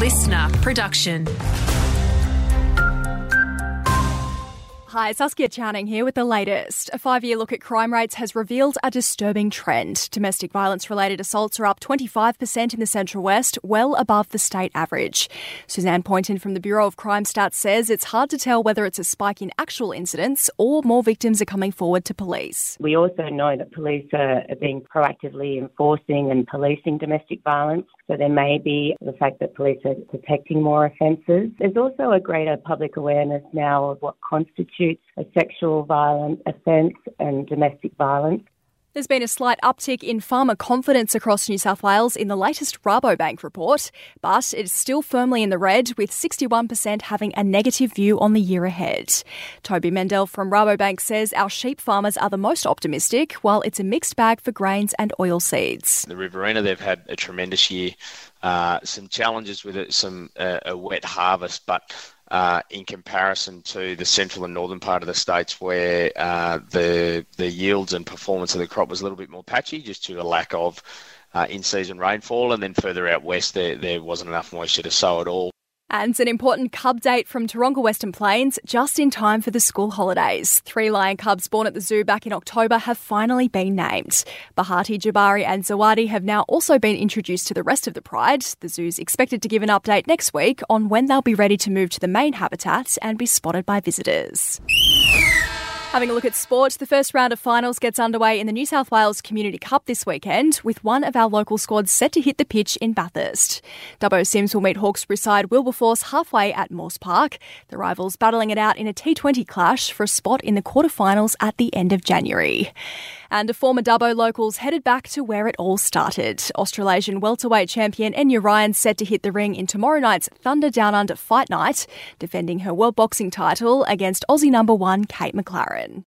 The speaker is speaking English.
listener production. Hi, Saskia Channing here with the latest. A five year look at crime rates has revealed a disturbing trend. Domestic violence related assaults are up 25% in the Central West, well above the state average. Suzanne Poynton from the Bureau of Crime Stats says it's hard to tell whether it's a spike in actual incidents or more victims are coming forward to police. We also know that police are being proactively enforcing and policing domestic violence. So there may be the fact that police are detecting more offences. There's also a greater public awareness now of what constitutes a sexual violent offence and domestic violence. There's been a slight uptick in farmer confidence across New South Wales in the latest Rabobank report, but it's still firmly in the red, with 61% having a negative view on the year ahead. Toby Mendel from Rabobank says our sheep farmers are the most optimistic, while it's a mixed bag for grains and oilseeds. The Riverina, they've had a tremendous year. Uh, some challenges with it, some uh, a wet harvest, but uh, in comparison to the central and northern part of the states where uh, the the yields and performance of the crop was a little bit more patchy just due to a lack of uh, in-season rainfall, and then further out west there, there wasn't enough moisture to sow at all. Uh, and an important cub date from Taronga Western Plains just in time for the school holidays. Three lion cubs born at the zoo back in October have finally been named. Bahati, Jabari, and Zawadi have now also been introduced to the rest of the pride. The zoo's expected to give an update next week on when they'll be ready to move to the main habitat and be spotted by visitors. Having a look at sport, the first round of finals gets underway in the New South Wales Community Cup this weekend, with one of our local squads set to hit the pitch in Bathurst. Dubbo CYMS will meet Hawkesbury side Wilberforce halfway at Morse Park. The rivals battling it out in a T20 clash for a spot in the quarterfinals at the end of January. And former Dubbo locals headed back to where it all started. Australasian welterweight champion Enya Ryan set to hit the ring in tomorrow night's Thunder Down Under Fight Night, defending her World Boxing title against Aussie number one Kate McLaren.